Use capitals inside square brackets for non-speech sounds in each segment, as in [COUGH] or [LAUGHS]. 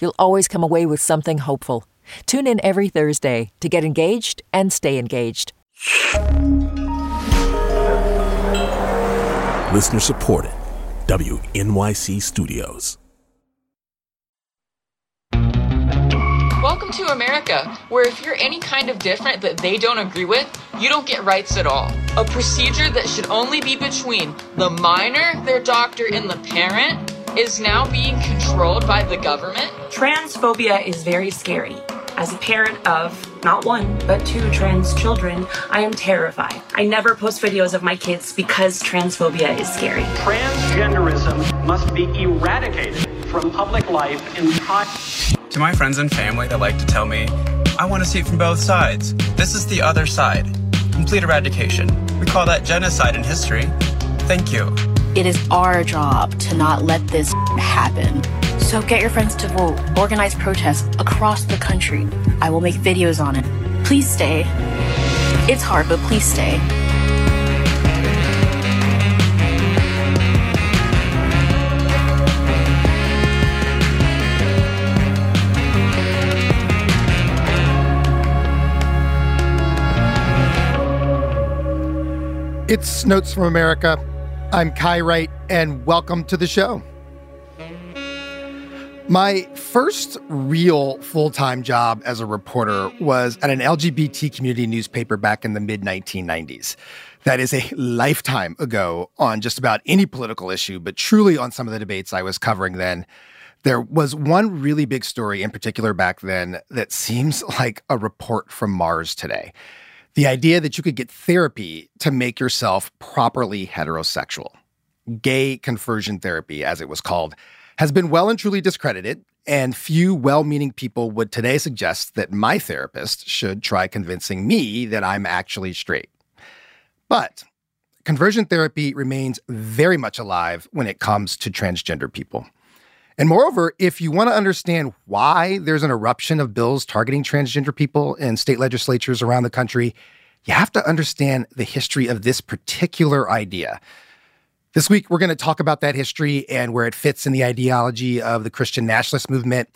You'll always come away with something hopeful. Tune in every Thursday to get engaged and stay engaged. Listener supported. WNYC Studios. Welcome to America, where if you're any kind of different that they don't agree with, you don't get rights at all. A procedure that should only be between the minor, their doctor, and the parent is now being controlled by the government. Transphobia is very scary. As a parent of not one, but two trans children, I am terrified. I never post videos of my kids because transphobia is scary. Transgenderism must be eradicated from public life in time. To my friends and family that like to tell me, I want to see it from both sides. This is the other side. Complete eradication. We call that genocide in history. Thank you. It is our job to not let this happen. So get your friends to vote, organize protests across the country. I will make videos on it. Please stay. It's hard, but please stay. It's Notes from America. I'm Kai Wright, and welcome to the show. My first real full time job as a reporter was at an LGBT community newspaper back in the mid 1990s. That is a lifetime ago on just about any political issue, but truly on some of the debates I was covering then. There was one really big story in particular back then that seems [LAUGHS] like a report from Mars today the idea that you could get therapy to make yourself properly heterosexual. Gay conversion therapy, as it was called, has been well and truly discredited, and few well meaning people would today suggest that my therapist should try convincing me that I'm actually straight. But conversion therapy remains very much alive when it comes to transgender people. And moreover, if you want to understand why there's an eruption of bills targeting transgender people in state legislatures around the country, you have to understand the history of this particular idea. This week, we're going to talk about that history and where it fits in the ideology of the Christian nationalist movement.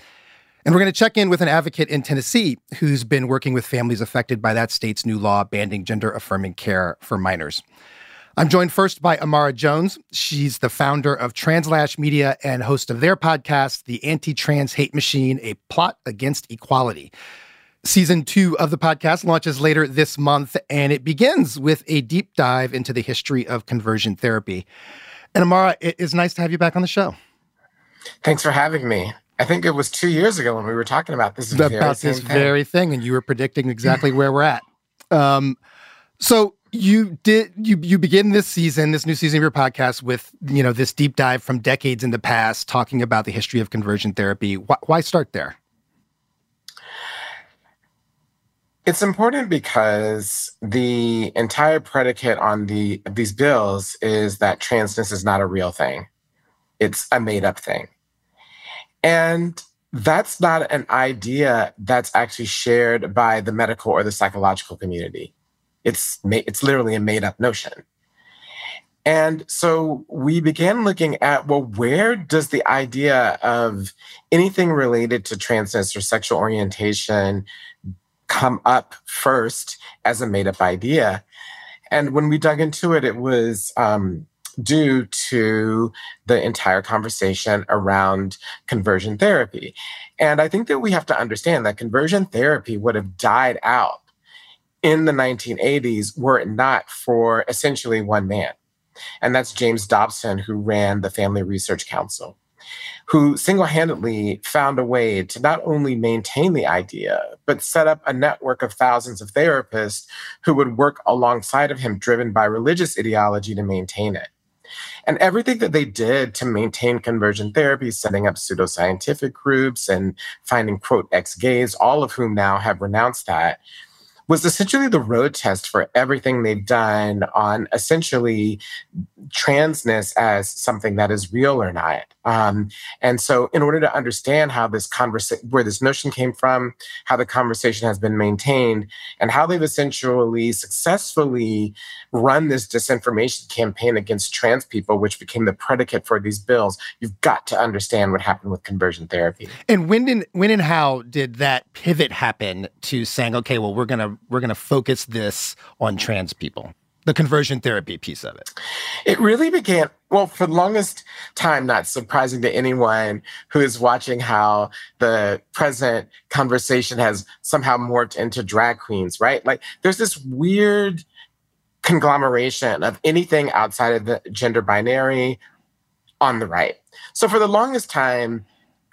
And we're going to check in with an advocate in Tennessee who's been working with families affected by that state's new law banning gender affirming care for minors. I'm joined first by Imara Jones. She's the founder of TransLash Media and host of their podcast, The Anti Trans Hate Machine A Plot Against Equality. Season two of the podcast launches later this month, and it begins with a deep dive into the history of conversion therapy. And Imara, it is nice to have you back on the show. Thanks for having me. I think it was two years ago when we were talking about this about this thing. very thing, and you were predicting exactly where we're at. Um, so you did you you begin this season, this new season of your podcast with you know this deep dive from decades in the past, talking about the history of conversion therapy. Why, why start there? It's important because the entire predicate on the these bills is that transness is not a real thing. It's a made up thing. And that's not an idea that's actually shared by the medical or the psychological community. It's it's literally a made up notion. And so we began looking at well, where does the idea of anything related to transness or sexual orientation come up first as a made up idea? And when we dug into it, it was um, due to the entire conversation around conversion therapy. And I think that we have to understand that conversion therapy would have died out in the 1980s were it not for essentially one man. And that's James Dobson, who ran the Family Research Council, who single handedly found a way to not only maintain the idea, but set up a network of thousands of therapists who would work alongside of him, driven by religious ideology to maintain it. And everything that they did to maintain conversion therapy, setting up pseudoscientific groups and finding, quote, ex gays, all of whom now have renounced that, was essentially the road test for everything they've done on essentially transness as something that is real or not. Um, and so, in order to understand how this conversation, where this notion came from, how the conversation has been maintained, and how they've essentially successfully run this disinformation campaign against trans people, which became the predicate for these bills, you've got to understand what happened with conversion therapy. And when and when and how did that pivot happen to saying, okay, well, we're we're gonna focus this on trans people? the conversion therapy piece of it? It really began, well, for the longest time, not surprising to anyone who is watching how the present conversation has somehow morphed into drag queens, right? Like there's this weird conglomeration of anything outside of the gender binary on the right. So for the longest time,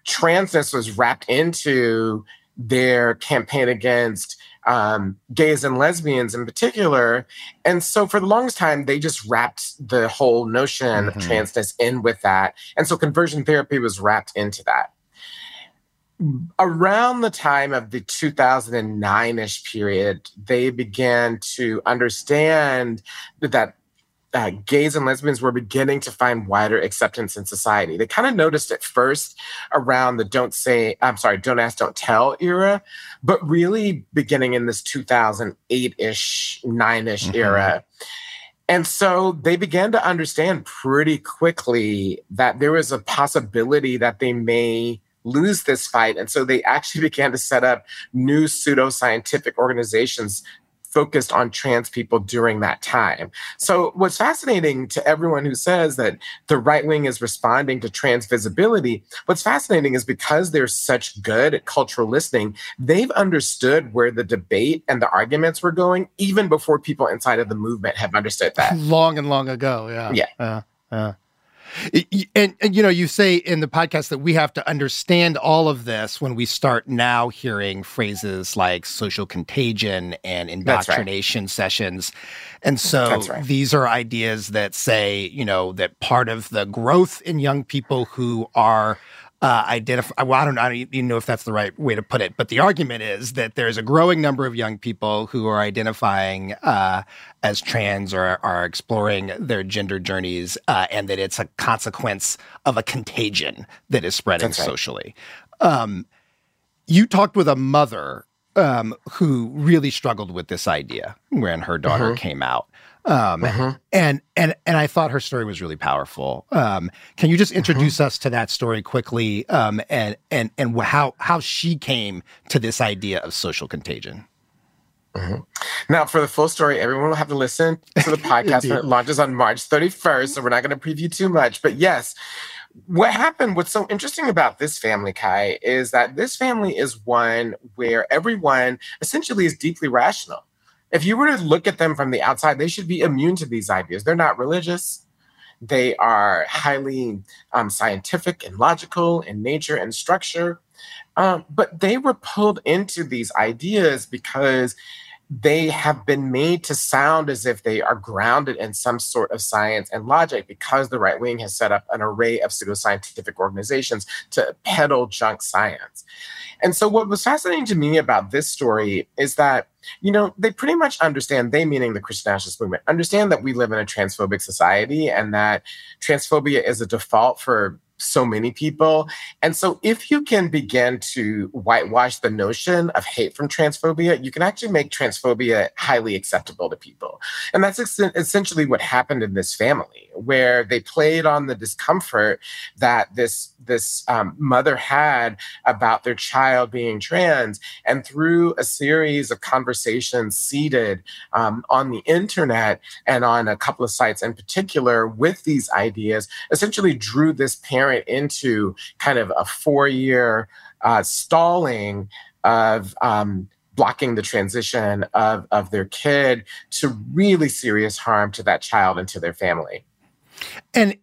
transness was wrapped into their campaign against um, gays and lesbians in particular. And so for the longest time, they just wrapped the whole notion mm-hmm. of transness in with that. And so conversion therapy was wrapped into that. Around the time of the 2009 ish period, they began to understand that uh, gays and lesbians were beginning to find wider acceptance in society. They kind of noticed it first around the don't say, I'm sorry, don't ask, don't tell era, but really beginning in this 2008 ish, nine ish mm-hmm. era. And so they began to understand pretty quickly that there was a possibility that they may lose this fight. And so they actually [LAUGHS] began to set up new pseudoscientific organizations focused on trans people during that time. So, what's fascinating to everyone who says that the right wing is responding to trans visibility, what's fascinating is because they're such good at cultural listening, they've understood where the debate and the arguments were going even before people inside of the movement have understood that. Long and long ago, yeah. Yeah. Uh, uh. And, and, you know, you say in the podcast that we have to understand all of this when we start now hearing phrases like social contagion and indoctrination right. sessions. And so right. these are ideas that say, you know, that part of the growth in young people who are uh, identify. Well, I don't, I don't even know if that's the right way to put it, but the argument is that there's a growing number of young people who are identifying uh, as trans or are exploring their gender journeys, uh, and that it's a consequence of a contagion that is spreading right. socially. Um, you talked with a mother um, who really struggled with this idea when her daughter mm-hmm. came out. Um, uh-huh. and and and I thought her story was really powerful. Um, can you just introduce uh-huh. us to that story quickly, um, and and and how how she came to this idea of social contagion? Uh-huh. Now, for the full story, everyone will have to listen to the [LAUGHS] podcast when it launches on March 31st. So we're not going to preview too much, but yes. What happened, what's so interesting about this family, Kai, is that this family is one where everyone essentially is deeply rational if you were to look at them from the outside, they should be immune to these ideas. They're not religious. They are highly um, scientific and logical in nature and structure. Um, but they were pulled into these ideas because they have been made to sound as if they are grounded in some sort of science and logic because the right wing has set up an array of pseudoscientific organizations to peddle junk science. And so, what was fascinating to me about this story is that, you know, they pretty much understand, they meaning the Christian nationalist movement, understand that we live in a transphobic society and that transphobia is a default for so many people. And so, if you can begin to whitewash the notion of hate from transphobia, you can actually make transphobia highly acceptable to people. And that's ex- essentially what happened in this family, where they played on the discomfort that this this um, mother had about their child being trans, and through a series of conversations seeded um, on the internet and on a couple of sites in particular with these ideas, essentially drew this parent into kind of a four year uh, stalling of um, blocking the transition of, of their kid to really serious harm to that child and to their family. And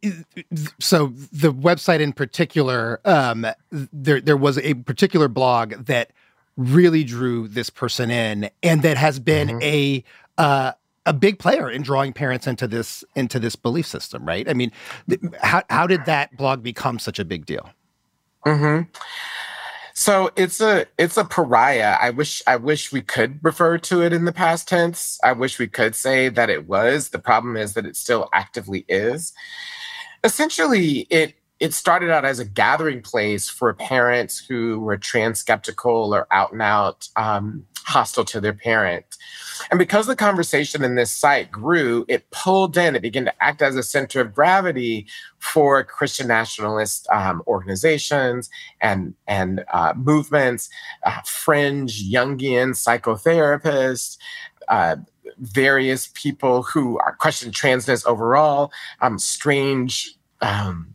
so the website in particular, um, there there was a particular blog that really drew this person in, and that has been mm-hmm. a uh, a big player in drawing parents into this into this belief system, right? I mean, th- how how did that blog become such a big deal? Hmm. So it's a it's a pariah. I wish I wish we could refer to it in the past tense. I wish we could say that it was. The problem is that it still actively is. Essentially, it it started out as a gathering place for parents who were trans skeptical or out and out um, hostile to their parent. And because the conversation in this site grew, it pulled in, it began to act as a center of gravity for Christian nationalist um, organizations and, and uh, movements, uh, fringe Jungian psychotherapists. Uh, various people who are questioning transness overall, um, strange um,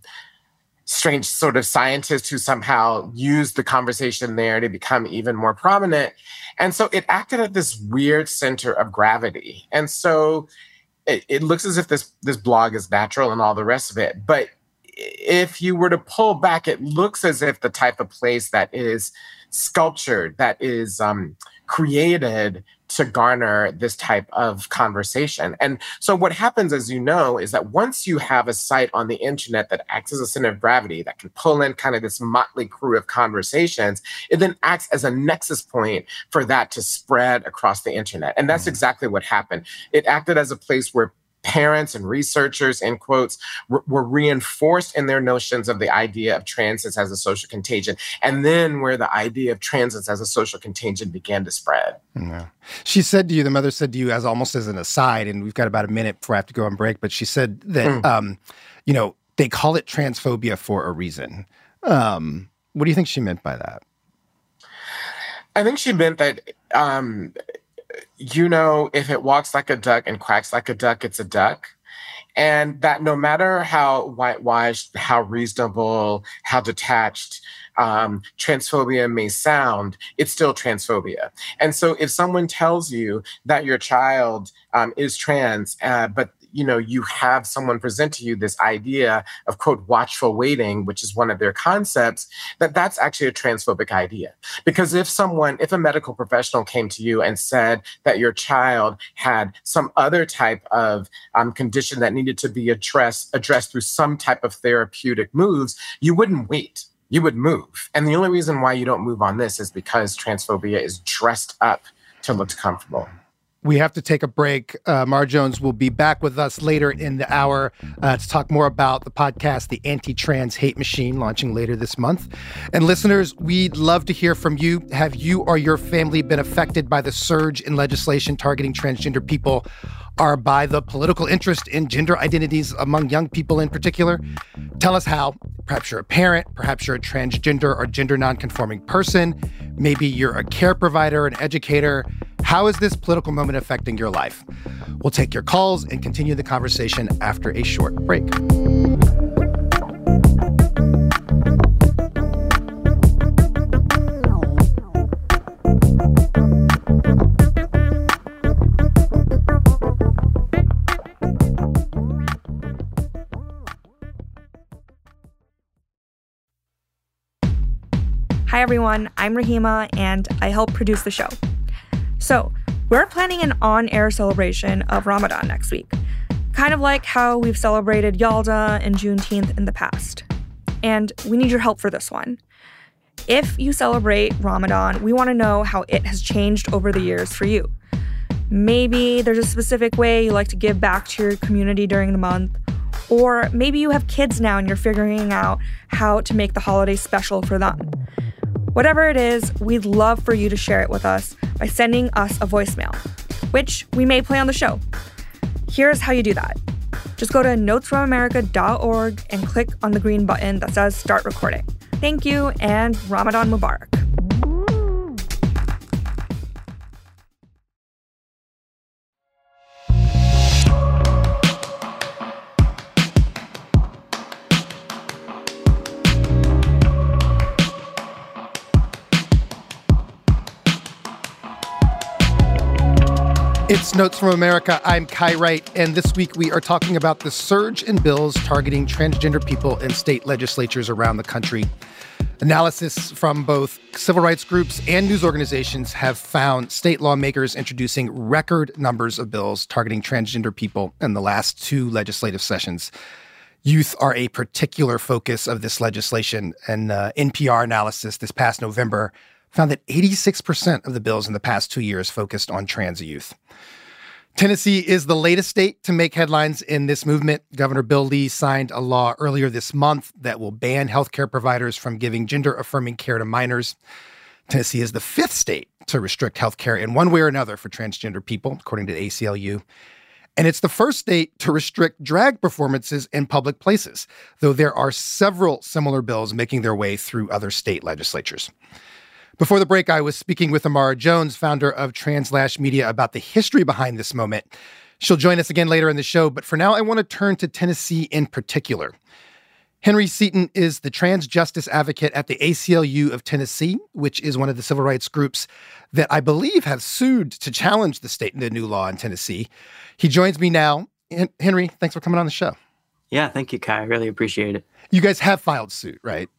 strange sort of scientists who somehow used the conversation there to become even more prominent. And so it acted at this weird center of gravity. And so it, it looks as if this this blog is natural and all the rest of it. But if you were to pull back, it looks as if the type of place that is sculptured, that is um, created to garner this type of conversation. And so, what happens, as you know, is that once you have a site on the internet that acts as a center of gravity that can pull in kind of this motley crew of conversations, it then acts as a nexus point for that to spread across the internet. And that's mm. exactly what happened. It acted as a place where parents and researchers, in quotes, were, were, reinforced in their notions of the idea of transness as a social contagion. And then where the idea of transness as a social contagion began to spread. Yeah. She said to you, the mother said to you, as almost as an aside, and we've got about a minute before I have to go on break, but she said that, mm. um, you know, they call it transphobia for a reason. Um, what do you think she meant by that? I think she meant that um, you know, if it walks like a duck and quacks like a duck, it's a duck. And that no matter how whitewashed, how reasonable, how detached um, transphobia may sound, it's still transphobia. And so if someone tells you that your child um, is trans, uh, but you know you have someone present to you this idea of quote watchful waiting which is one of their concepts that that's actually a transphobic idea. Because if someone if a medical professional came to you and said that your child had some other type of um, condition that needed to be addressed addressed through some type of therapeutic moves you wouldn't wait. You would move. And the only reason why you don't move on this is because transphobia is dressed up to look comfortable we have to take a break. Uh, Mara Jones will be back with us later in the hour uh, to talk more about the podcast, The Anti Trans Hate Machine, launching later this month. And listeners, we'd love to hear from you. Have you or your family been affected by the surge in legislation targeting transgender people? Are by the political interest in gender identities among young people in particular? Tell us how. Perhaps you're a parent, perhaps you're a transgender or gender nonconforming person, maybe you're a care provider, an educator. How is this political moment affecting your life? We'll take your calls and continue the conversation after a short break. Hi everyone, I'm Rahima and I help produce the show. So, we're planning an on air celebration of Ramadan next week, kind of like how we've celebrated Yalda and Juneteenth in the past. And we need your help for this one. If you celebrate Ramadan, we want to know how it has changed over the years for you. Maybe there's a specific way you like to give back to your community during the month, or maybe you have kids now and you're figuring out how to make the holiday special for them. Whatever it is, we'd love for you to share it with us by sending us a voicemail, which we may play on the show. Here's how you do that. Just go to notesfromamerica.org and click on the green button that says Start Recording. Thank you and Ramadan Mubarak. It's Notes from America. I'm Kai Wright, and this week we are talking about the surge in bills targeting transgender people in state legislatures around the country. Analysis from both civil rights groups and news organizations have found state lawmakers introducing record numbers of bills targeting transgender people in the last two legislative sessions. Youth are a particular focus of this legislation. An uh, NPR analysis this past November found that 86% of the bills in the past two years focused on trans youth. Tennessee is the latest state to make headlines in this movement. Governor Bill Lee signed a law earlier this month that will ban healthcare providers from giving gender affirming care to minors. Tennessee is the fifth state to restrict healthcare in one way or another for transgender people, according to ACLU. And it's the first state to restrict drag performances in public places, though there are several similar bills making their way through other state legislatures. Before the break, I was speaking with Imara Jones, founder of TransLash Media, about the history behind this moment. She'll join us again later in the show, but for now, I want to turn to Tennessee in particular. Henry Seaton is the trans justice advocate at the ACLU of Tennessee, which is one of the civil rights groups that I believe have sued to challenge the state and the new law in Tennessee. He joins me now. Henry, thanks for coming on the show. Yeah, thank you, Kai. I really appreciate it. You guys have filed suit, right?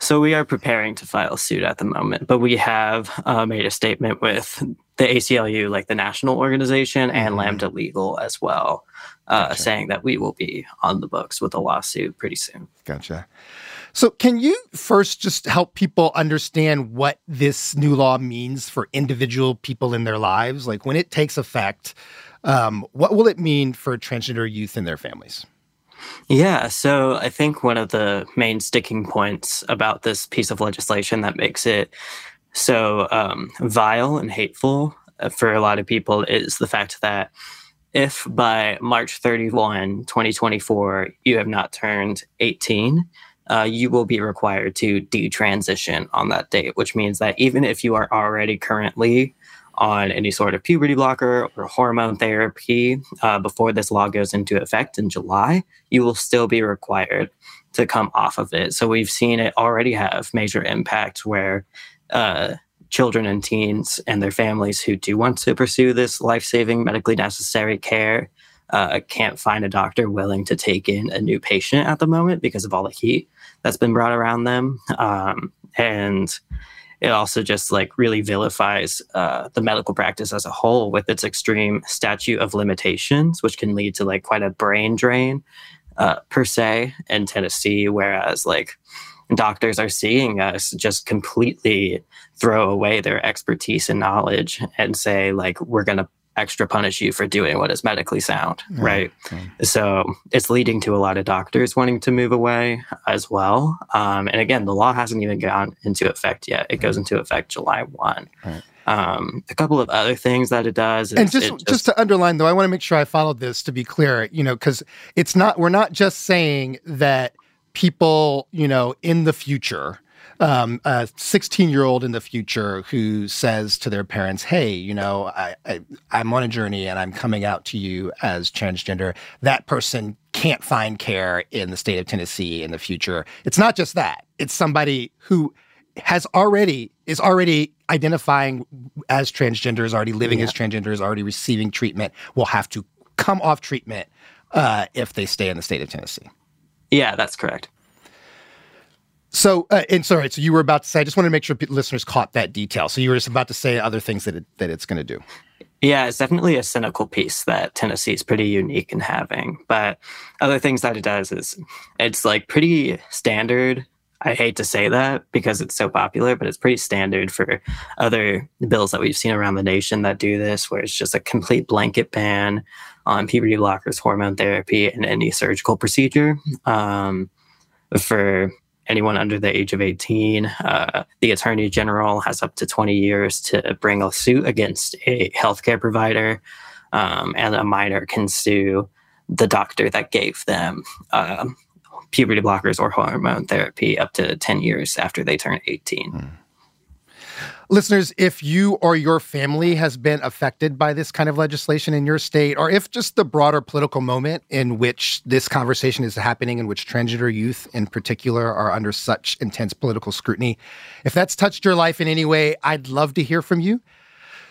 So we are preparing to file suit at the moment, but we have uh, made a statement with the ACLU, like the national organization, and mm-hmm. Lambda Legal as well, uh, gotcha. saying that we will be on the books with a lawsuit pretty soon. Gotcha. So, can you first just help people understand what this new law means for individual people in their lives? Like, when it takes effect, um, what will it mean for transgender youth and their families? Yeah, so I think one of the main sticking points about this piece of legislation that makes it so um, vile and hateful uh, for a lot of people is the fact that if by March 31, 2024, you have not turned 18, uh, you will be required to detransition on that date, which means that even if you are already currently on any sort of puberty blocker or hormone therapy uh, before this law goes into effect in July, you will still be required to come off of it. So we've seen it already have major impact where uh, children and teens and their families who do want to pursue this life saving, medically necessary care uh, can't find a doctor willing to take in a new patient at the moment because of all the heat that's been brought around them. Um, and it also just like really vilifies uh, the medical practice as a whole with its extreme statute of limitations, which can lead to like quite a brain drain uh, per se in Tennessee. Whereas like doctors are seeing us just completely throw away their expertise and knowledge and say like we're going to extra punish you for doing what is medically sound, right? So it's leading to a lot of doctors wanting to move away as well. Um, and again, the law hasn't even gone into effect yet. It goes into effect July 1. Right. Um, a couple of other things that it does. and just, just, just to underline though, I want to make sure I followed this to be clear, you know, because it's not, we're not just saying that people, you know, in the future um, a 16 year old in the future who says to their parents, Hey, you know, I, I, I'm on a journey and I'm coming out to you as transgender, that person can't find care in the state of Tennessee in the future. It's not just that, it's somebody who has already is already identifying as transgender, is already living yeah. as transgender, is already receiving treatment, will have to come off treatment uh, if they stay in the state of Tennessee. Yeah, that's correct. So, uh, and sorry, so you were about to say, I just want to make sure listeners caught that detail. So you were just about to say other things that it, that it's going to do. Yeah, it's definitely a cynical piece that Tennessee is pretty unique in having. But other things that it does is it's like pretty standard. I hate to say that because it's so popular, but it's pretty standard for other bills that we've seen around the nation that do this, where it's just a complete blanket ban on puberty blockers, hormone therapy, and any surgical procedure. Um, for anyone under the age of 18. Uh, the attorney general has up to 20 years to bring a suit against a healthcare provider, um, and a minor can sue the doctor that gave them uh, puberty blockers or hormone therapy up to 10 years after they turn 18. Mm. Listeners, if you or your family has been affected by this kind of legislation in your state, or if just the broader political moment in which this conversation is happening, in which transgender youth in particular are under such intense political scrutiny, if that's touched your life in any way, I'd love to hear from you.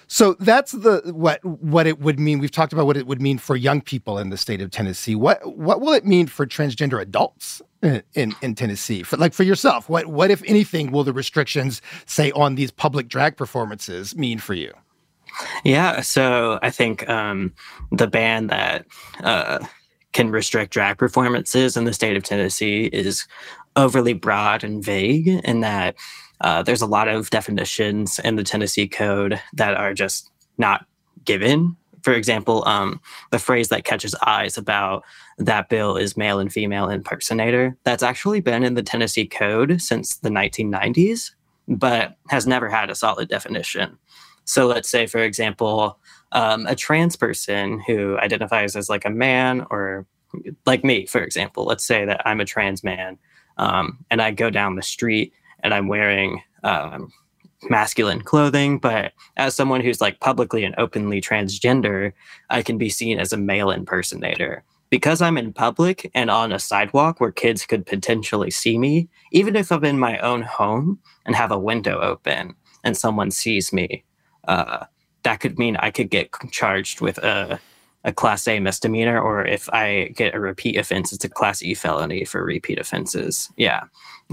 So that's the what what it would mean. We've talked about what it would mean for young people in the state of Tennessee. What what will it mean for transgender adults in in, in Tennessee? For, like for yourself, what what if anything will the restrictions say on these public drag performances mean for you? Yeah, so I think um, the ban that uh, can restrict drag performances in the state of Tennessee is overly broad and vague, in that uh, there's a lot of definitions in the Tennessee Code that are just not given. For example, um, the phrase that catches eyes about that bill is male and female impersonator. That's actually been in the Tennessee Code since the 1990s, but has never had a solid definition. So let's say, for example, um, a trans person who identifies as like a man or like me, for example, let's say that I'm a trans man um, and I go down the street and I'm wearing um, masculine clothing, but as someone who's like publicly and openly transgender, I can be seen as a male impersonator. Because I'm in public and on a sidewalk where kids could potentially see me, even if I'm in my own home and have a window open and someone sees me, uh, that could mean I could get charged with a, a class A misdemeanor, or if I get a repeat offense, it's a class E felony for repeat offenses. Yeah.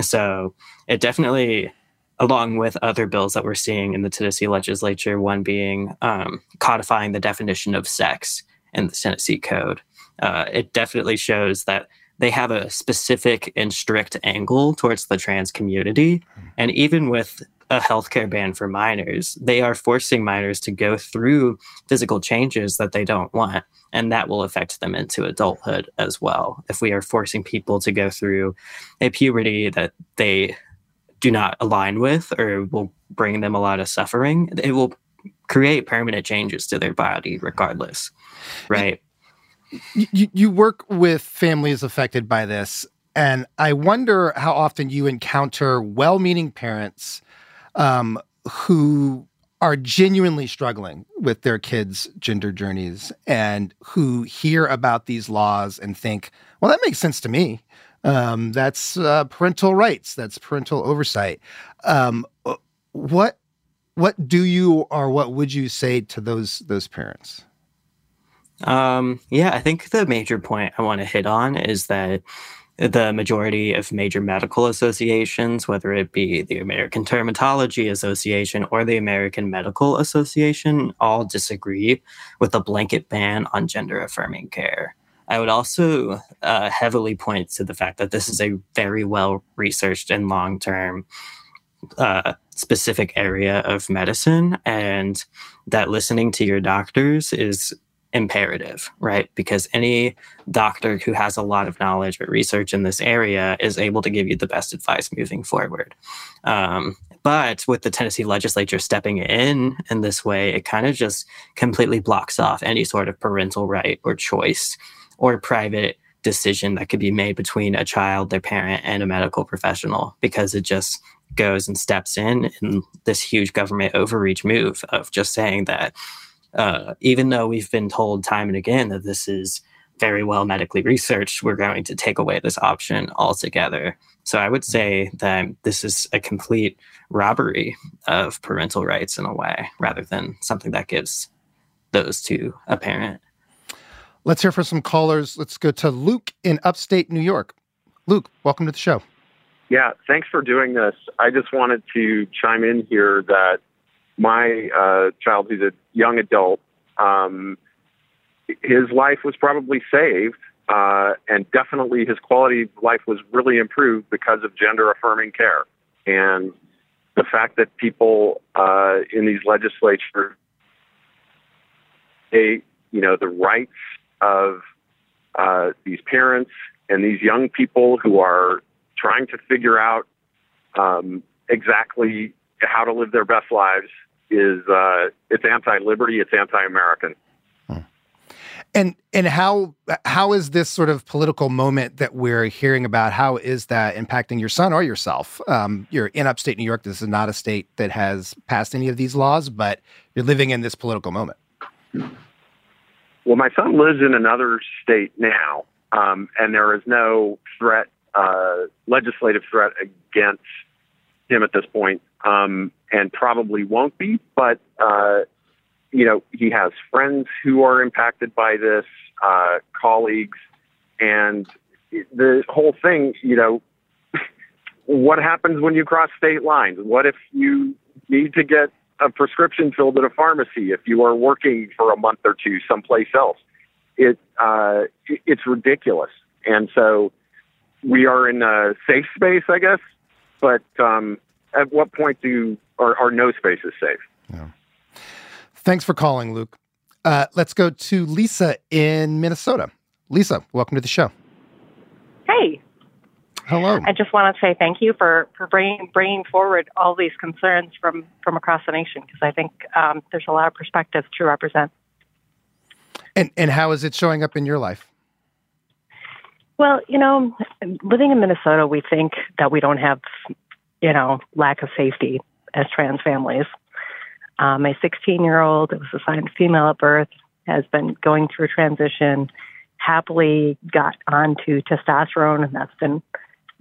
So it definitely, along with other bills that we're seeing in the Tennessee legislature, one being um, codifying the definition of sex in the Tennessee Code, uh, it definitely shows that they have a specific and strict angle towards the trans community. And even with a healthcare ban for minors, they are forcing minors to go through physical changes that they don't want. And that will affect them into adulthood as well. If we are forcing people to go through a puberty that they do not align with or will bring them a lot of suffering, it will create permanent changes to their body regardless. Right. You, you work with families affected by this. And I wonder how often you encounter well meaning parents um, who are genuinely struggling with their kids' gender journeys and who hear about these laws and think, well, that makes sense to me. Um, that's uh, parental rights. That's parental oversight. Um, uh, what what do you or what would you say to those those parents? Um, yeah, I think the major point I want to hit on is that the majority of major medical associations, whether it be the American Dermatology Association or the American Medical Association, all disagree with a blanket ban on gender affirming care. I would also uh, heavily point to the fact that this is a very well researched and long term uh, specific area of medicine, and that listening to your doctors is imperative, right? Because any doctor who has a lot of knowledge or research in this area is able to give you the best advice moving forward. Um, but with the Tennessee legislature stepping in in this way, it kind of just completely blocks off any sort of parental right or choice or private decision that could be made between a child, their parent, and a medical professional because it just goes and steps in in this huge government overreach move of just saying that uh, even though we've been told time and again that this is very well medically researched, we're going to take away this option altogether. So I would say that this is a complete robbery of parental rights in a way, rather than something that gives those to a parent. Let's hear from some callers. Let's go to Luke in upstate New York. Luke, welcome to the show. Yeah, thanks for doing this. I just wanted to chime in here that my uh, child, who's a young adult, um, his life was probably saved, uh, and definitely his quality of life was really improved because of gender affirming care. And the fact that people uh, in these legislatures, they, you know, the rights of uh, these parents and these young people who are trying to figure out um, exactly how to live their best lives is uh, it's anti-liberty, it's anti-American. And and how how is this sort of political moment that we're hearing about? How is that impacting your son or yourself? Um, you're in upstate New York. This is not a state that has passed any of these laws, but you're living in this political moment. Well, my son lives in another state now, um, and there is no threat, uh, legislative threat against him at this point um, and probably won't be. But uh, you know, he has friends who are impacted by this, uh, colleagues, and the whole thing, you know, what happens when you cross state lines? What if you need to get a prescription filled at a pharmacy if you are working for a month or two someplace else? It uh, it's ridiculous, and so we are in a safe space, I guess. But um, at what point do are, are no spaces safe? Yeah. Thanks for calling, Luke. Uh, let's go to Lisa in Minnesota. Lisa, welcome to the show. Hey. Hello. I just want to say thank you for, for bringing, bringing forward all these concerns from, from across the nation because I think um, there's a lot of perspectives to represent. And, and how is it showing up in your life? Well, you know, living in Minnesota, we think that we don't have, you know, lack of safety as trans families. Um, my 16 year old was assigned female at birth, has been going through transition, happily got onto testosterone, and that's been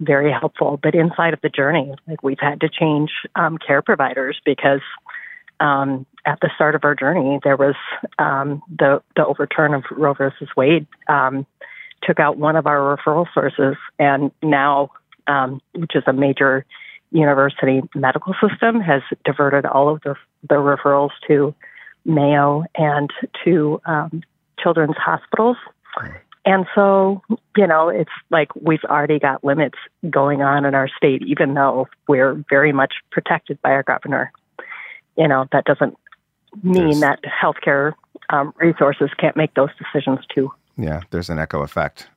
very helpful. But inside of the journey, like we've had to change um, care providers because um, at the start of our journey, there was um, the the overturn of Roe versus Wade um, took out one of our referral sources, and now, um, which is a major university medical system, has diverted all of the the referrals to Mayo and to um, children's hospitals. And so, you know, it's like we've already got limits going on in our state, even though we're very much protected by our governor. You know, that doesn't mean there's, that healthcare um, resources can't make those decisions too. Yeah, there's an echo effect.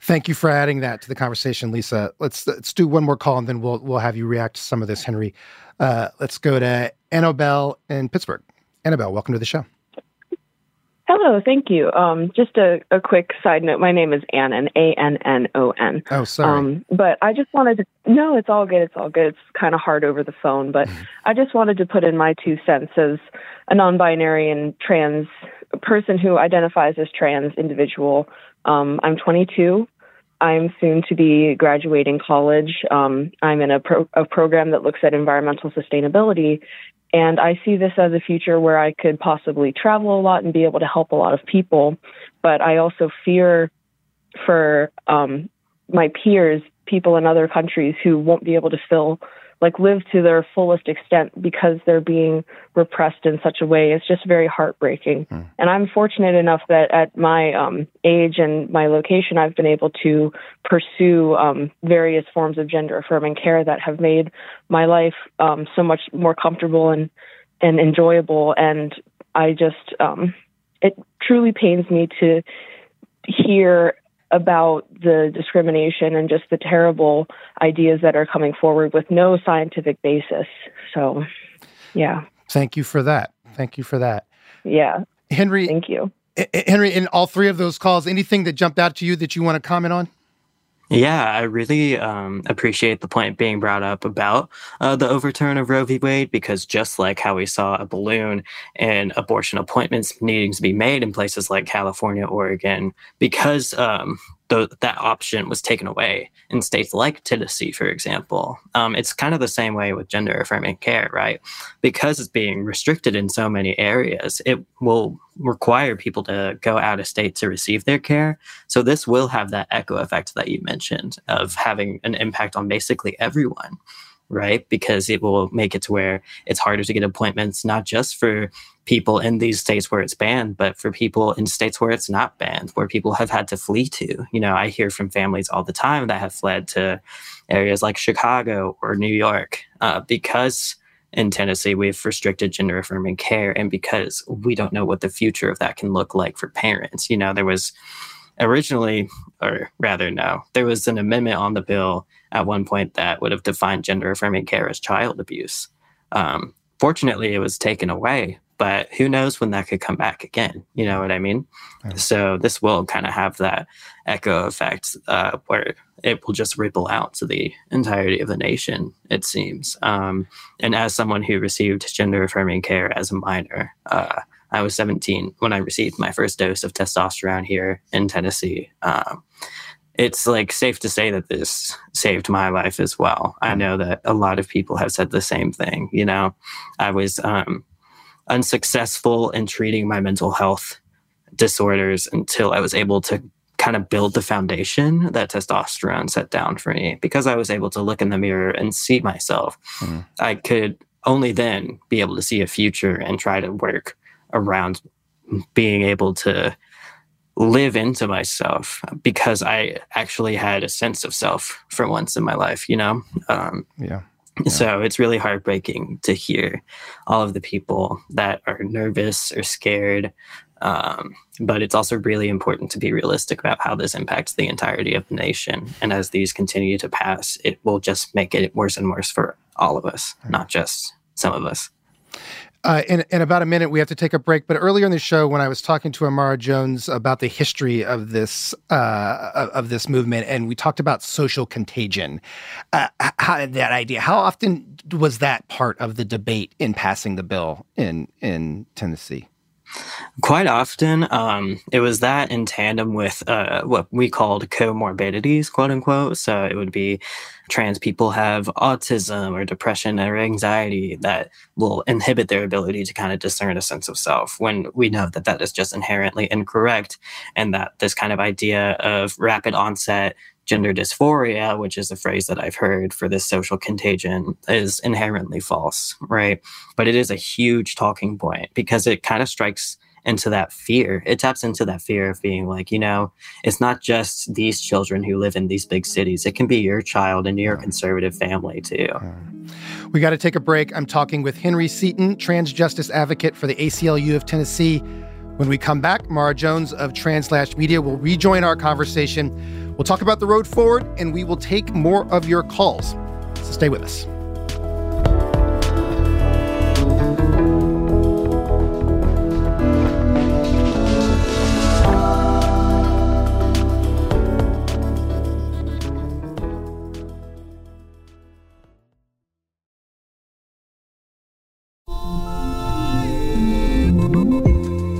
Thank you for adding that to the conversation, Lisa. Let's let's do one more call and then we'll we'll have you react to some of this, Henry. Uh, let's go to Annabelle in Pittsburgh. Annabelle, welcome to the show. Hello, thank you. Um, just a, a, quick side note. My name is Annon, A N N O N. Oh, sorry. Um, but I just wanted to, no, it's all good. It's all good. It's kind of hard over the phone, but mm-hmm. I just wanted to put in my two cents as a non binary and trans person who identifies as trans individual. Um, I'm 22. I'm soon to be graduating college. Um, I'm in a, pro- a program that looks at environmental sustainability, and I see this as a future where I could possibly travel a lot and be able to help a lot of people. But I also fear for um, my peers, people in other countries who won't be able to fill like live to their fullest extent because they're being repressed in such a way. It's just very heartbreaking. Mm. And I'm fortunate enough that at my um, age and my location, I've been able to pursue um, various forms of gender affirming care that have made my life um, so much more comfortable and and enjoyable. And I just um, it truly pains me to hear about the discrimination and just the terrible ideas that are coming forward with no scientific basis. So, yeah. Thank you for that. Thank you for that. Yeah. Henry. Thank you. Henry, in all three of those calls, anything that jumped out to you that you want to comment on? Yeah, I really um, appreciate the point being brought up about uh, the overturn of Roe v. Wade because just like how we saw a balloon and abortion appointments needing to be made in places like California, Oregon, because um, the, that option was taken away in states like Tennessee, for example. Um, it's kind of the same way with gender affirming care, right? Because it's being restricted in so many areas, it will require people to go out of state to receive their care. So this will have that echo effect that you mentioned of having an impact on basically everyone right? Because it will make it to where it's harder to get appointments, not just for people in these states where it's banned, but for people in states where it's not banned, where people have had to flee to. You know, I hear from families all the time that have fled to areas like Chicago or New York uh, because in Tennessee we've restricted gender affirming care and because we don't know what the future of that can look like for parents. You know, there was originally, or rather, no, there was an amendment on the bill at one point that would have defined gender affirming care as child abuse. Um, fortunately, it was taken away, but who knows when that could come back again? You know what I mean? Yeah. So this will kind of have that echo effect uh, where it will just ripple out to the entirety of the nation, it seems. Um, and as someone who received gender affirming care as a minor, uh, I was 17 when I received my first dose of testosterone here in Tennessee. Um, it's like safe to say that this saved my life as well. I know that a lot of people have said the same thing. You know, I was um, unsuccessful in treating my mental health disorders until I was able to kind of build the foundation that testosterone set down for me because I was able to look in the mirror and see myself. Mm-hmm. I could only then be able to see a future and try to work around being able to live into myself because I actually had a sense of self for once in my life, you know? Um, yeah. Yeah. So it's really heartbreaking to hear all of the people that are nervous or scared. Um, but it's also really important to be realistic about how this impacts the entirety of the nation. And as these continue to pass, it will just make it worse and worse for all of us, not just some of us. Uh, in, in about a minute, we have to take a break. But earlier in the show, when I was talking to Imara Jones about the history of this uh, of this movement, and we talked about social contagion, uh, how, that idea. How often was that part of the debate in passing the bill in in Tennessee? Quite often, um, it was that in tandem with uh, what we called comorbidities, quote unquote. So it would be trans people have autism or depression or anxiety that will inhibit their ability to kind of discern a sense of self when we know that that is just inherently incorrect and that this kind of idea of rapid onset gender dysphoria, which is a phrase that I've heard for this social contagion, is inherently false, right? But it is a huge talking point because it kind of strikes into that fear. It taps into that fear of being like, you know, it's not just these children who live in these big cities. It can be your child in your conservative family too. We got to take a break. I'm talking with Henry Seaton, trans justice advocate for the ACLU of Tennessee. When we come back, Imara Jones of TransLash Media will rejoin our conversation. We'll talk about the road forward and we will take more of your calls. So stay with us.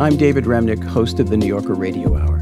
I'm David Remnick, host of the New Yorker Radio Hour.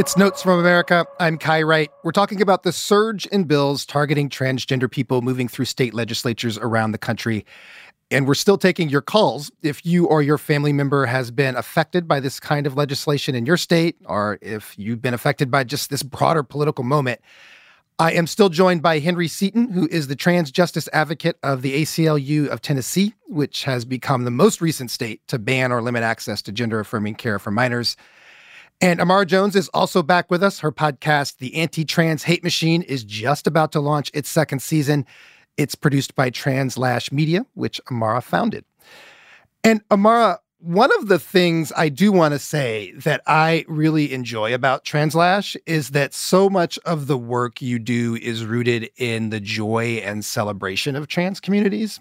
It's Notes from America. I'm Kai Wright. We're talking about the surge in bills targeting transgender people moving through state legislatures around the country. And we're still taking your calls. If you or your family member has been affected by this kind of legislation in your state, or if you've been affected by just this broader political moment, I am still joined by Henry Seaton, who is the trans justice advocate of the ACLU of Tennessee, which has become the most recent state to ban or limit access to gender affirming care for minors. And Imara Jones is also back with us. Her podcast, The Anti Trans Hate Machine, is just about to launch its second season. It's produced by TransLash Media, which Imara founded. And Imara, one of the things I do want to say that I really enjoy about TransLash is that so much of the work you do is rooted in the joy and celebration of trans communities.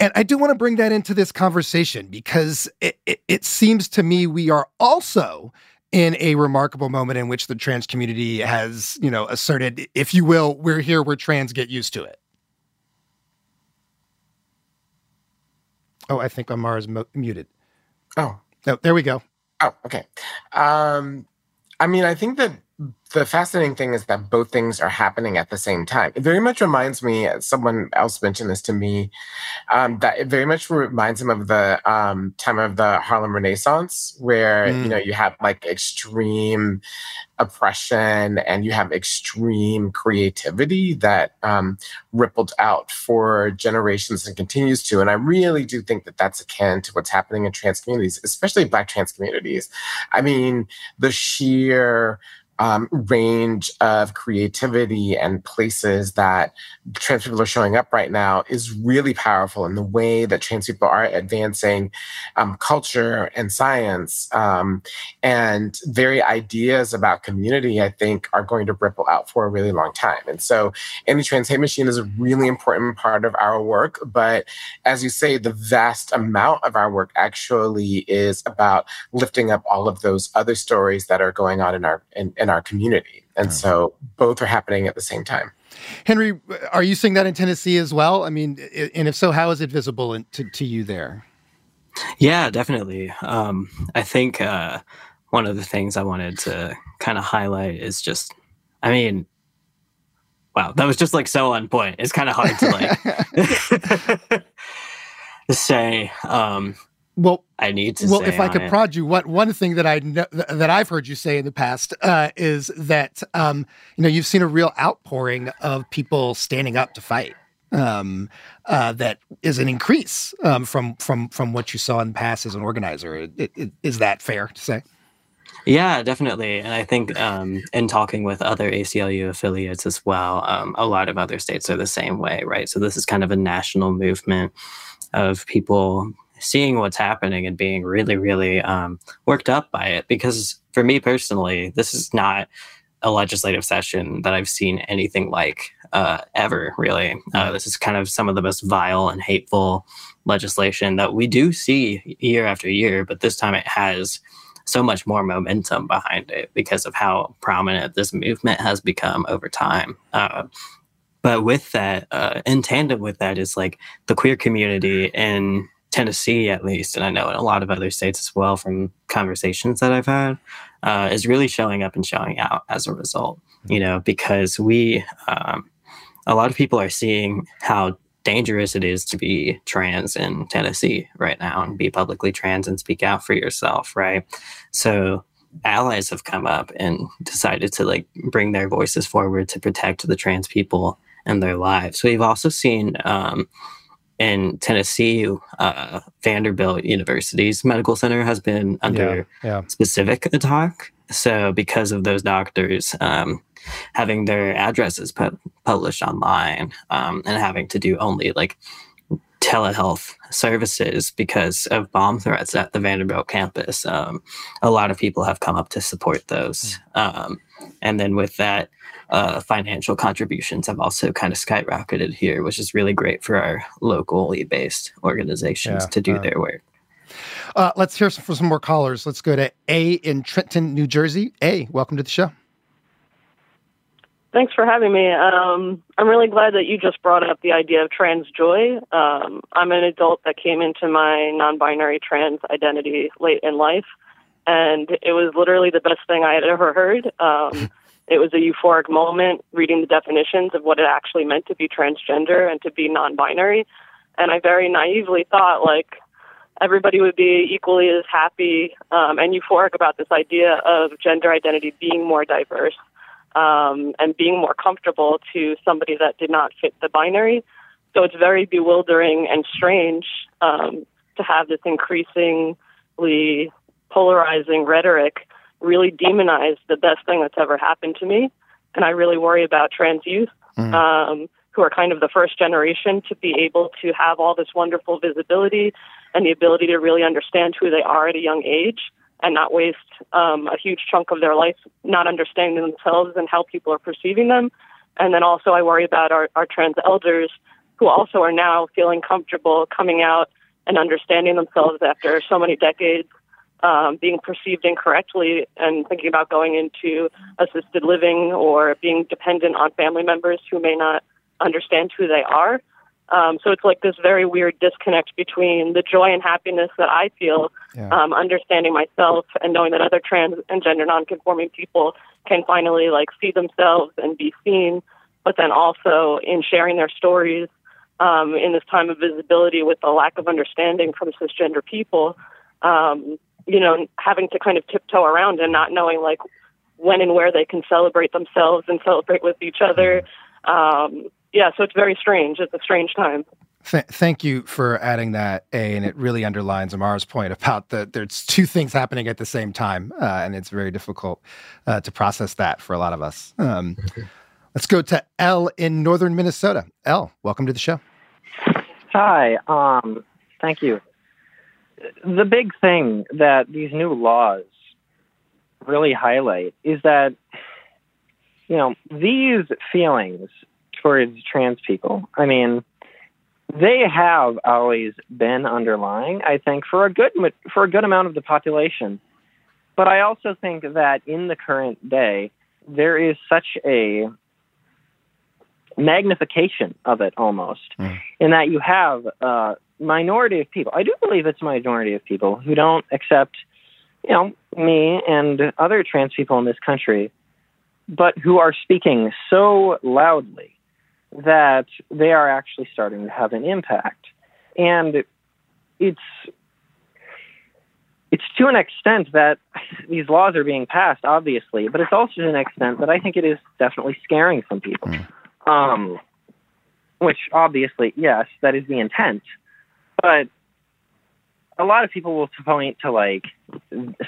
And I do want to bring that into this conversation because it, it, it seems to me we are also in a remarkable moment in which the trans community has, you know, asserted, if you will, we're here, we're trans, get used to it. Oh, I think Imara's mo- muted. Oh. No, there we go. Oh, okay. Um, I mean, I think that the fascinating thing is that both things are happening at the same time. It very much reminds me, someone else mentioned this to me, um, that it very much reminds him of the um, time of the Harlem Renaissance, where, mm. you know, you have like extreme oppression and you have extreme creativity that um, rippled out for generations and continues to. And I really do think that that's akin to what's happening in trans communities, especially Black trans communities. I mean, the sheer um, range of creativity and places that trans people are showing up right now is really powerful in the way that trans people are advancing um, culture and science um, and very ideas about community i think are going to ripple out for a really long time. And so any trans hate machine is a really important part of our work but as you say the vast amount of our work actually is about lifting up all of those other stories that are going on in our in, in our community. And so both are happening at the same time. Henry, are you seeing that in Tennessee as well? I mean, and if so, how is it visible in, to, to you there? Yeah, definitely. Um, I think uh, one of the things I wanted to kind of highlight is just, I mean, wow, that was just like so on point. It's kind of hard to like [LAUGHS] [LAUGHS] say. Um, well, I need to. Well, if I could it. prod you, what one thing that I know, that I've heard you say in the past uh, is that um, you know you've seen a real outpouring of people standing up to fight. Um, uh, that is an increase um, from from from what you saw in the past as an organizer. It, it, is that fair to say? Yeah, definitely. And I think um, in talking with other ACLU affiliates as well, um, a lot of other states are the same way, right? So this is kind of a national movement of people seeing what's happening and being really, really um, worked up by it. Because for me personally, this is not a legislative session that I've seen anything like uh, ever, really. Uh, this is kind of some of the most vile and hateful legislation that we do see year after year, but this time it has so much more momentum behind it because of how prominent this movement has become over time. Uh, but with that, uh, in tandem with that, is like the queer community in Tennessee, at least, and I know in a lot of other states as well from conversations that I've had, uh, is really showing up and showing out as a result. You know, because we, um, a lot of people are seeing how dangerous it is to be trans in Tennessee right now and be publicly trans and speak out for yourself, right? So allies have come up and decided to like bring their voices forward to protect the trans people and their lives. We've also seen um, in Tennessee, uh, Vanderbilt University's medical center has been under yeah, yeah. specific attack. So, because of those doctors um, having their addresses pu- published online um, and having to do only like telehealth services because of bomb threats at the Vanderbilt campus, um, a lot of people have come up to support those. Um, and then with that, uh, financial contributions have also kind of skyrocketed here, which is really great for our locally based organizations Yeah, to do uh, their work. Uh, let's hear some, for some more callers. Let's go to A in Trenton, New Jersey. A, welcome to the show. Thanks for having me. Um, I'm really glad that you just brought up the idea of trans joy. Um, I'm an adult that came into my non binary trans identity late in life, and it was literally the best thing I had ever heard. Um, [LAUGHS] it was a euphoric moment reading the definitions of what it actually meant to be transgender and to be non binary. And I very naively thought, like, everybody would be equally as happy um, and euphoric about this idea of gender identity being more diverse um, and being more comfortable to somebody that did not fit the binary. So it's very bewildering and strange um, to have this increasingly polarizing rhetoric really demonize the best thing that's ever happened to me. And I really worry about trans youth. Um, who are kind of the first generation to be able to have all this wonderful visibility and the ability to really understand who they are at a young age and not waste um, a huge chunk of their life not understanding themselves and how people are perceiving them. And then also, I worry about our, our trans elders who also are now feeling comfortable coming out and understanding themselves after so many decades um, being perceived incorrectly and thinking about going into assisted living or being dependent on family members who may not understand who they are. Um, so it's like this very weird disconnect between the joy and happiness that I feel, Yeah. um, understanding myself and knowing that other trans and gender nonconforming people can finally like see themselves and be seen, but then also in sharing their stories um, in this time of visibility with the lack of understanding from cisgender people, um, you know, having to kind of tiptoe around and not knowing like when and where they can celebrate themselves and celebrate with each other. Um, yeah, so it's very strange. It's a strange time. Th- thank you for adding that, A, and it really underlines Imara's point about the there's two things happening at the same time, uh, and it's very difficult uh, to process that for a lot of us. Um, let's go to L in northern Minnesota. L, welcome to the show. Hi, um, thank you. The big thing that these new laws really highlight is that, you know, these feelings towards trans people, I mean, they have always been underlying, I think, for a good for a good amount of the population. But I also think that in the current day, there is such a magnification of it almost, mm. in that you have a minority of people. I do believe it's a minority of people who don't accept, you know, me and other trans people in this country, but who are speaking so loudly that they are actually starting to have an impact. And it's it's to an extent that these laws are being passed, obviously, but it's also to an extent that I think it is definitely scaring some people. Mm. Um, which obviously, yes, that is the intent, but a lot of people will point to like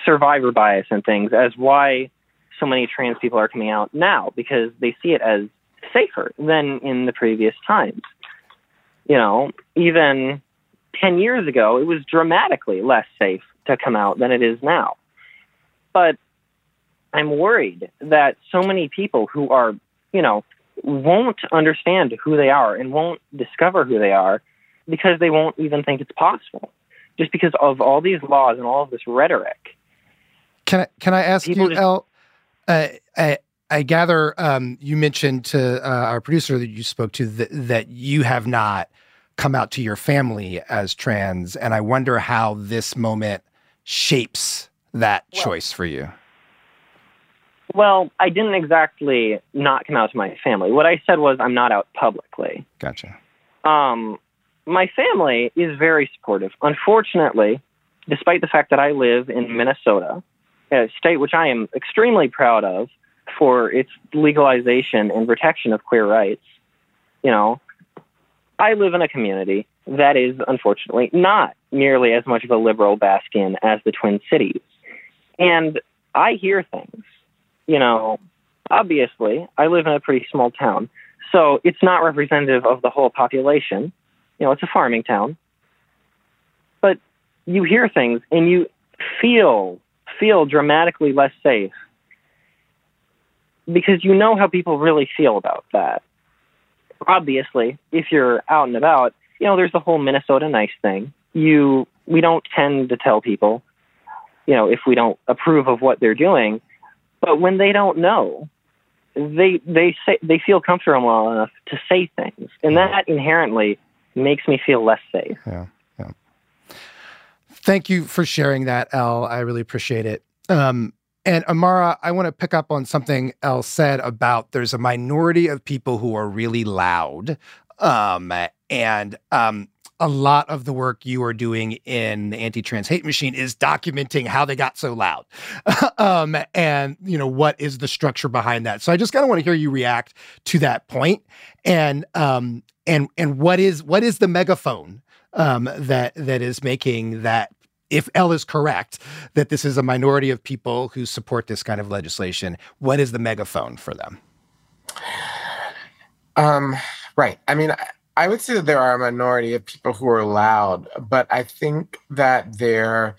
survivor bias and things as why so many trans people are coming out now because they see it as safer than in the previous times. You know, even 10 years ago, it was dramatically less safe to come out than it is now. But I'm worried that so many people who are, you know, won't understand who they are and won't discover who they are because they won't even think it's possible. Just because of all these laws and all of this rhetoric. Can I can I ask you, just, El? Uh, uh, I gather um, you mentioned to uh, our producer that you spoke to that, that you have not come out to your family as trans, and I wonder how this moment shapes that well, choice for you. Well, I didn't exactly not come out to my family. What I said was I'm not out publicly. Gotcha. Um, my family is very supportive. Unfortunately, despite the fact that I live in Minnesota, a state which I am extremely proud of, for its legalization and protection of queer rights. You know, I live in a community that is unfortunately not nearly as much of a liberal bastion as the Twin Cities. And I hear things. You know, obviously, I live in a pretty small town, so it's not representative of the whole population. You know, it's a farming town. But you hear things and you feel feel dramatically less safe because you know how people really feel about that. Obviously, if you're out and about, you know, there's the whole Minnesota nice thing. You we don't tend to tell people, you know, if we don't approve of what they're doing, but when they don't know, they they say they feel comfortable enough to say things, and that inherently makes me feel less safe. Yeah, yeah. Thank you for sharing that, Al. I really appreciate it. Um, and Imara, I want to pick up on something else said about there's a minority of people who are really loud. Um, and um, a lot of the work you are doing in the anti-trans hate machine is documenting how they got so loud [LAUGHS] um, and you know what is the structure behind that so i just kind of want to hear you react to that point and um, and and what is what is the megaphone um, that that is making that if L is correct that this is a minority of people who support this kind of legislation, what is the megaphone for them? Um, right. I mean, I would say that there are a minority of people who are loud, but I think that there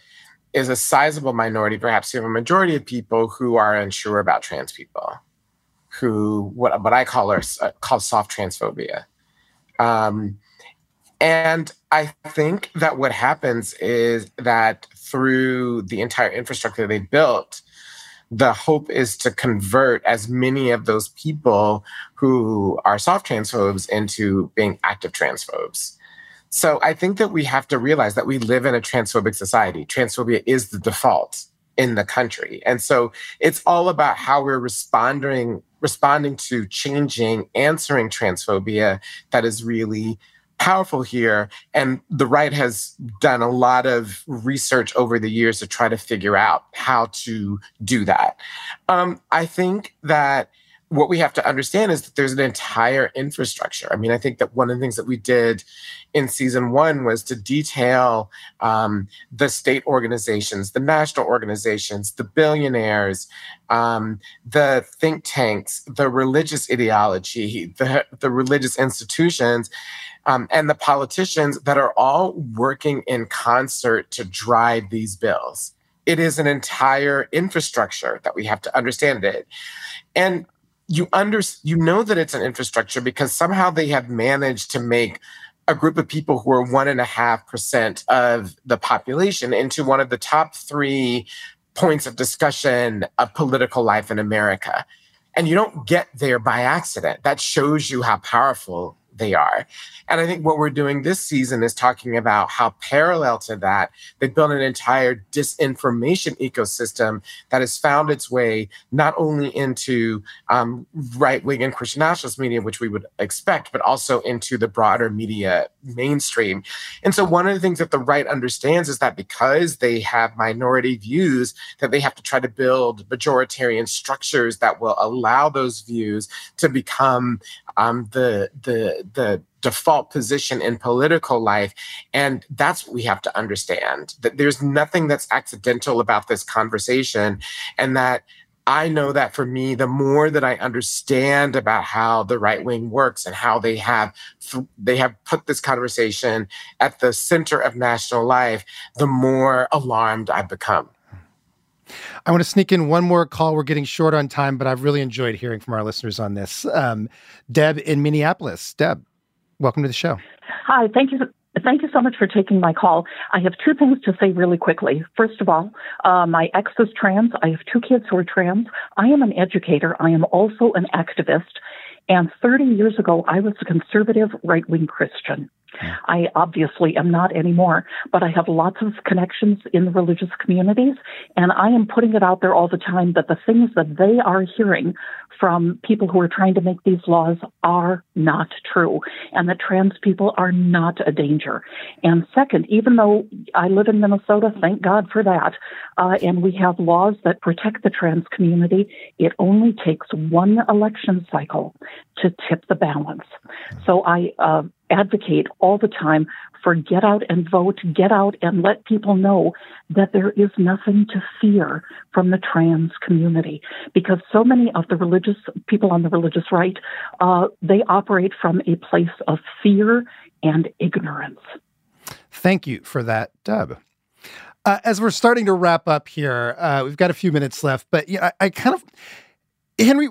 is a sizable minority, perhaps have a majority of people who are unsure about trans people, who what what I call are uh, call soft transphobia. Um, and I think that what happens is that through the entire infrastructure they built, the hope is to convert as many of those people who are soft transphobes into being active transphobes. So I think that we have to realize that we live in a transphobic society. Transphobia is the default in the country. And so it's all about how we're responding responding to changing answering transphobia that is really powerful here. And the right has done a lot of research over the years to try to figure out how to do that. Um, I think that what we have to understand is that there's an entire infrastructure. I mean, I think that one of the things that we did in season one was to detail um, the state organizations, the national organizations, the billionaires, um, the think tanks, the religious ideology, the, the religious institutions. Um, and the politicians that are all working in concert to drive these bills. It is an entire infrastructure that we have to understand it. And you under you know that it's an infrastructure because somehow they have managed to make a group of people who are one and a half percent of the population into one of the top three points of discussion of political life in America. And you don't get there by accident. That shows you how powerful they are. And I think what we're doing this season is talking about how parallel to that, they built an entire disinformation ecosystem that has found its way not only into um, right wing and Christian nationalist media, which we would expect, but also into the broader media mainstream. And so one of the things that the right understands is that because they have minority views, that they have to try to build majoritarian structures that will allow those views to become um, the the the default position in political life. And that's what we have to understand that there's nothing that's accidental about this conversation, and that I know that for me, the more that I understand about how the right wing works and how they have they have put this conversation at the center of national life, the more alarmed I become. I want to sneak in one more call. We're getting short on time, but I've really enjoyed hearing from our listeners on this. Um, Deb in Minneapolis. Deb, welcome to the show. Hi, thank you. Thank you so much for taking my call. I have two things to say really quickly. First of all, uh, my ex is trans. I have two kids who are trans. I am an educator. I am also an activist. And 30 years ago, I was a conservative right wing Christian. I obviously am not anymore, but I have lots of connections in the religious communities, and I am putting it out there all the time that the things that they are hearing from people who are trying to make these laws are not true, and that trans people are not a danger. And second, even though I live in Minnesota, thank God for that, uh, and we have laws that protect the trans community, it only takes one election cycle to tip the balance. So I uh, advocate all the time for get out and vote, get out and let people know that there is nothing to fear from the trans community because so many of the religious people on the religious right, uh, they operate from a place of fear and ignorance. Thank you for that, Deb. Uh, as we're starting to wrap up here, uh, we've got a few minutes left, but yeah, I, I kind of, Henry,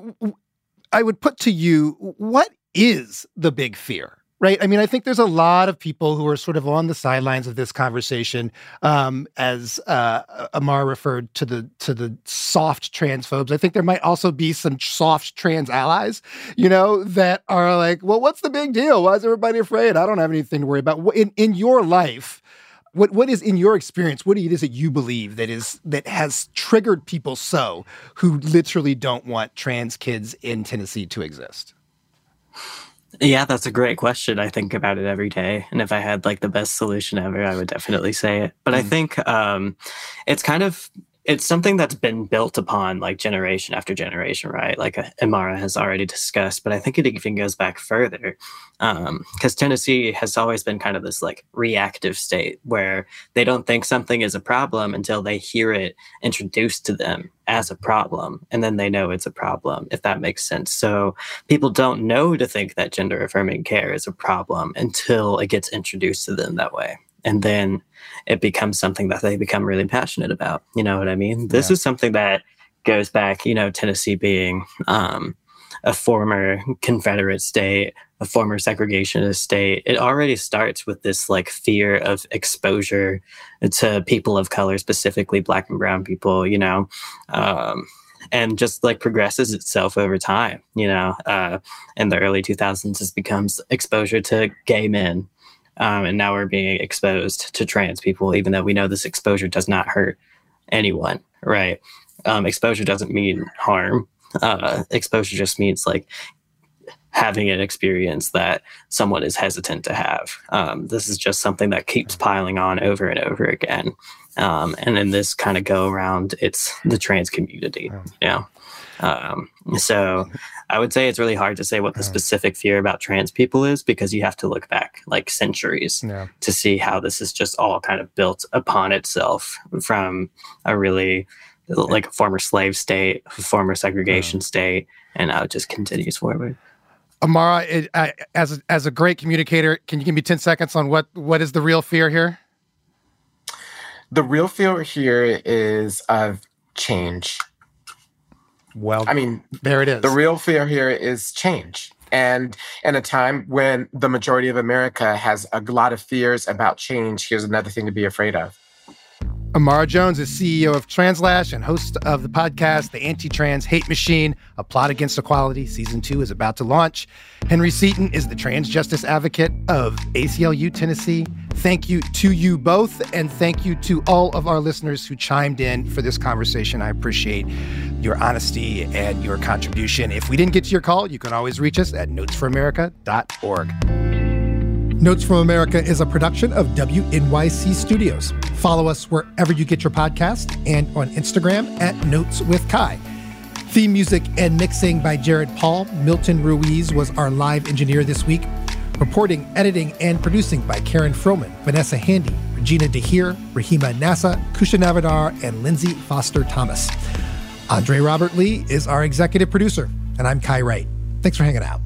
I would put to you, what is the big fear? Right? I mean, I think there's a lot of people who are sort of on the sidelines of this conversation, um, as uh, Imara referred to the to the soft transphobes. I think there might also be some soft trans allies, you know, that are like, well, what's the big deal? Why is everybody afraid? I don't have anything to worry about. In in your life. What what is in your experience? What is it that you believe that is that has triggered people so who literally don't want trans kids in Tennessee to exist? Yeah, that's a great question. I think about it every day. And if I had like the best solution ever, I would definitely say it. But mm. I think um, it's kind of it's something that's been built upon like generation after generation, right? Like uh, Imara has already discussed, but I think it even goes back further because um, Tennessee has always been kind of this like reactive state where they don't think something is a problem until they hear it introduced to them as a problem, and then they know it's a problem, if that makes sense. So people don't know to think that gender affirming care is a problem until it gets introduced to them that way and then it becomes something that they become really passionate about. You know what I mean? This yeah. is something that goes back, you know, Tennessee being um, a former Confederate state, a former segregationist state. It already starts with this like fear of exposure to people of color, specifically Black and Brown people. You know. Um, and just like progresses itself over time, you know. Uh, in the early 2000s, it becomes exposure to gay men, um, and now we're being exposed to trans people, even though we know this exposure does not hurt anyone, right? Um, exposure doesn't mean harm. Uh, exposure just means like having an experience that someone is hesitant to have. Um, this is just something that keeps piling on over and over again. Um, and in this kind of go around, it's the trans community. Yeah. Um, so I would say it's really hard to say what the specific fear about trans people is because you have to look back like centuries Yeah. to see how this is just all kind of built upon itself from a really like a former slave state, former segregation state, and now it just continues forward. Imara, it, I, as a, as a great communicator, can you give me ten seconds on what what is the real fear here? The real fear here is of change. Well, I mean, there it is. The real fear here is change. And in a time when the majority of America has a lot of fears about change, here's another thing to be afraid of. Imara Jones is CEO of TransLash and host of the podcast, The Anti Trans Hate Machine A Plot Against Equality. Season two is about to launch. Henry Seaton is the trans justice advocate of ACLU Tennessee. Thank you to you both, and thank you to all of our listeners who chimed in for this conversation. I appreciate your honesty and your contribution. If we didn't get to your call, you can always reach us at notesfromamerica.org. Notes from America is a production of WNYC Studios. Follow us wherever you get your podcast and on Instagram at Notes with Kai. Theme music and mixing by Jared Paul. Milton Ruiz was our live engineer this week. Reporting, editing, and producing by Karen Froman, Vanessa Handy, Regina DeHeer, Rahima Nasa, Kousha Navidar, and Lindsay Foster Thomas. Andre Robert Lee is our executive producer, and I'm Kai Wright. Thanks for hanging out.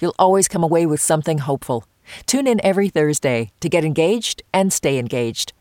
You'll always come away with something hopeful. Tune in every Thursday to get engaged and stay engaged.